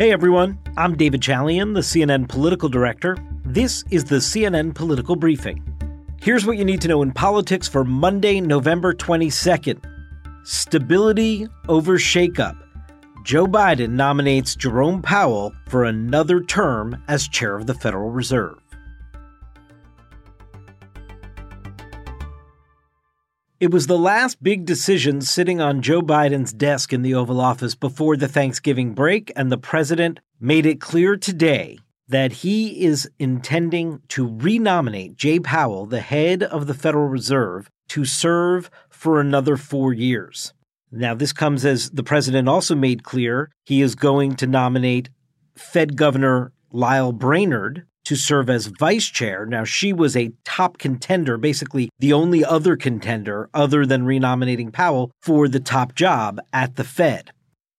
Hey everyone, I'm David Chalian, the CNN political director. This is the CNN Political Briefing. Here's what you need to know in politics for Monday, November 22nd Stability over shakeup. Joe Biden nominates Jerome Powell for another term as chair of the Federal Reserve. It was the last big decision sitting on Joe Biden's desk in the Oval Office before the Thanksgiving break, and the president made it clear today that he is intending to renominate Jay Powell, the head of the Federal Reserve, to serve for another four years. Now, this comes as the president also made clear he is going to nominate Fed Governor Lael Brainard to serve as vice chair. Now, she was a top contender, basically the only other contender other than renominating Powell for the top job at the Fed.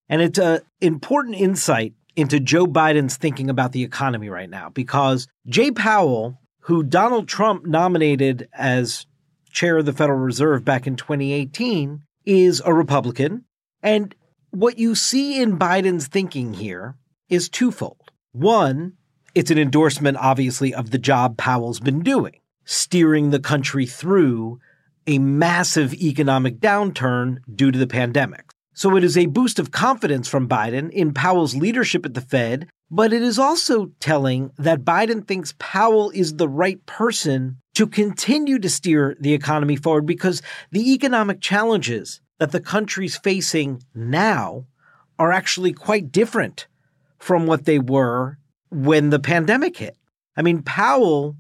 And it's an important insight into Joe Biden's thinking about the economy right now because Jay Powell, who Donald Trump nominated as chair of the Federal Reserve back in 2018, is a Republican. And what you see in Biden's thinking here is twofold. One, it's an endorsement, obviously, of the job Powell's been doing, steering the country through a massive economic downturn due to the pandemic. So it is a boost of confidence from Biden in Powell's leadership at the Fed, but it is also telling that Biden thinks Powell is the right person to continue to steer the economy forward because the economic challenges that the country's facing now are actually quite different from what they were when the pandemic hit. I mean, Powell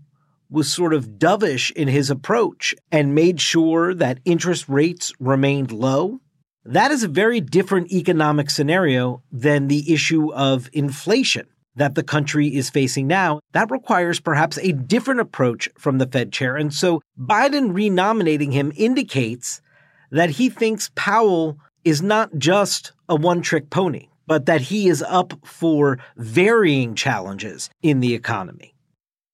was sort of dovish in his approach and made sure that interest rates remained low. That is a very different economic scenario than the issue of inflation that the country is facing now. That requires perhaps a different approach from the Fed chair. And so Biden renominating him indicates that he thinks Powell is not just a one trick pony but that he is up for varying challenges in the economy.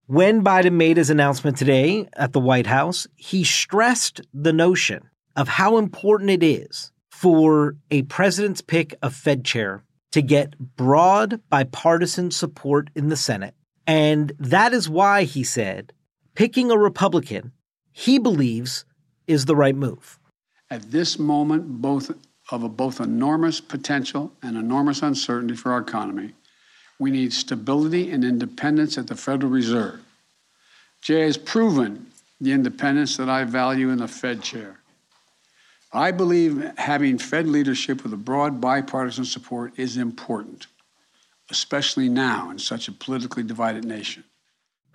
When Biden made his announcement today at the White House, he stressed the notion of how important it is for a president's pick of Fed chair to get broad bipartisan support in the Senate. And that is why he said picking a Republican he believes is the right move. At this moment, both of both enormous potential and enormous uncertainty for our economy. We need stability and independence at the Federal Reserve. Jay has proven the independence that I value in the Fed chair. I believe having Fed leadership with a broad bipartisan support is important, especially now in such a politically divided nation.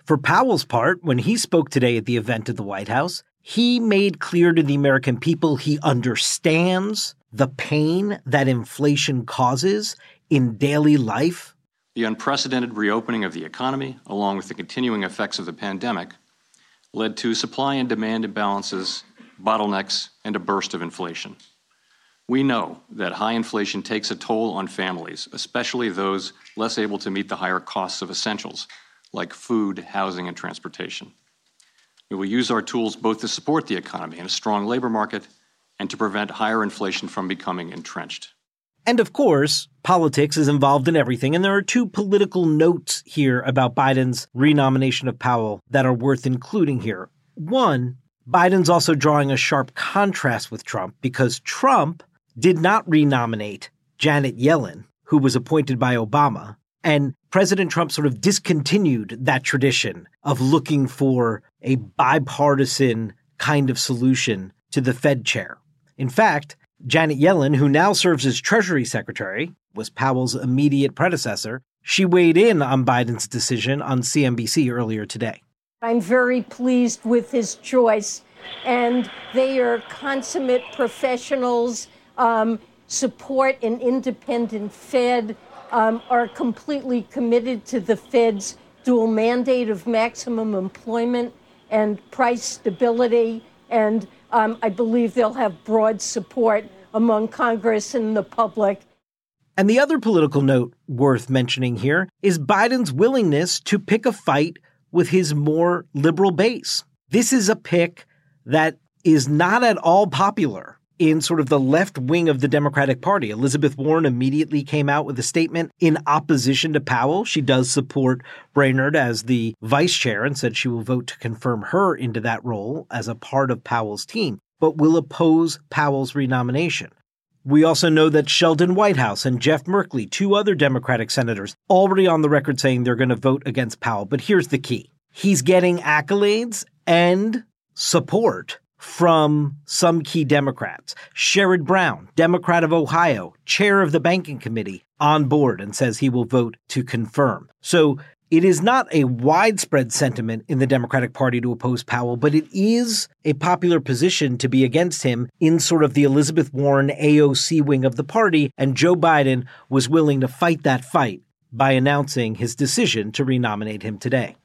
For Powell's part, when he spoke today at the event at the White House, he made clear to the American people he understands the pain that inflation causes in daily life? The unprecedented reopening of the economy, along with the continuing effects of the pandemic, led to supply and demand imbalances, bottlenecks, and a burst of inflation. We know that high inflation takes a toll on families, especially those less able to meet the higher costs of essentials like food, housing, and transportation. We will use our tools both to support the economy and a strong labor market and to prevent higher inflation from becoming entrenched. And of course, politics is involved in everything, and there are two political notes here about Biden's renomination of Powell that are worth including here. One, Biden's also drawing a sharp contrast with Trump because Trump did not renominate Janet Yellen, who was appointed by Obama. And President Trump sort of discontinued that tradition of looking for a bipartisan kind of solution to the Fed chair. In fact, Janet Yellen, who now serves as Treasury Secretary, was Powell's immediate predecessor. She weighed in on Biden's decision on CNBC earlier today. I'm very pleased with his choice, and they are consummate professionals, um, support an independent Fed, um, are completely committed to the Fed's dual mandate of maximum employment and price stability. And um, I believe they'll have broad support among Congress and the public. And the other political note worth mentioning here is Biden's willingness to pick a fight with his more liberal base. This is a pick that is not at all popular in sort of the left wing of the Democratic Party. Elizabeth Warren immediately came out with a statement in opposition to Powell. She does support Brainard as the vice chair and said she will vote to confirm her into that role as a part of Powell's team, but will oppose Powell's renomination. We also know that Sheldon Whitehouse and Jeff Merkley, two other Democratic senators, already on the record saying they're going to vote against Powell. But here's the key he's getting accolades and support from some key Democrats. Sherrod Brown, Democrat of Ohio, chair of the banking committee, on board and says he will vote to confirm. So it is not a widespread sentiment in the Democratic Party to oppose Powell, but it is a popular position to be against him in sort of the Elizabeth Warren AOC wing of the party. And Joe Biden was willing to fight that fight by announcing his decision to renominate him today.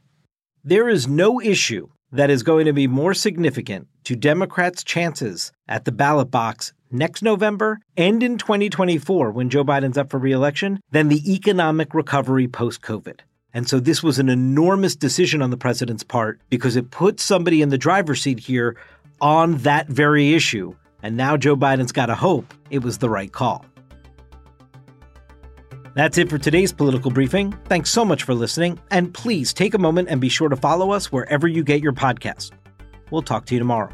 There is no issue that is going to be more significant to Democrats' chances at the ballot box next November and in 2024 when Joe Biden's up for reelection than the economic recovery post COVID. And so this was an enormous decision on the president's part because it put somebody in the driver's seat here on that very issue. And now Joe Biden's got to hope it was the right call. That's it for today's political briefing. Thanks so much for listening, and please take a moment and be sure to follow us wherever you get your podcast. We'll talk to you tomorrow.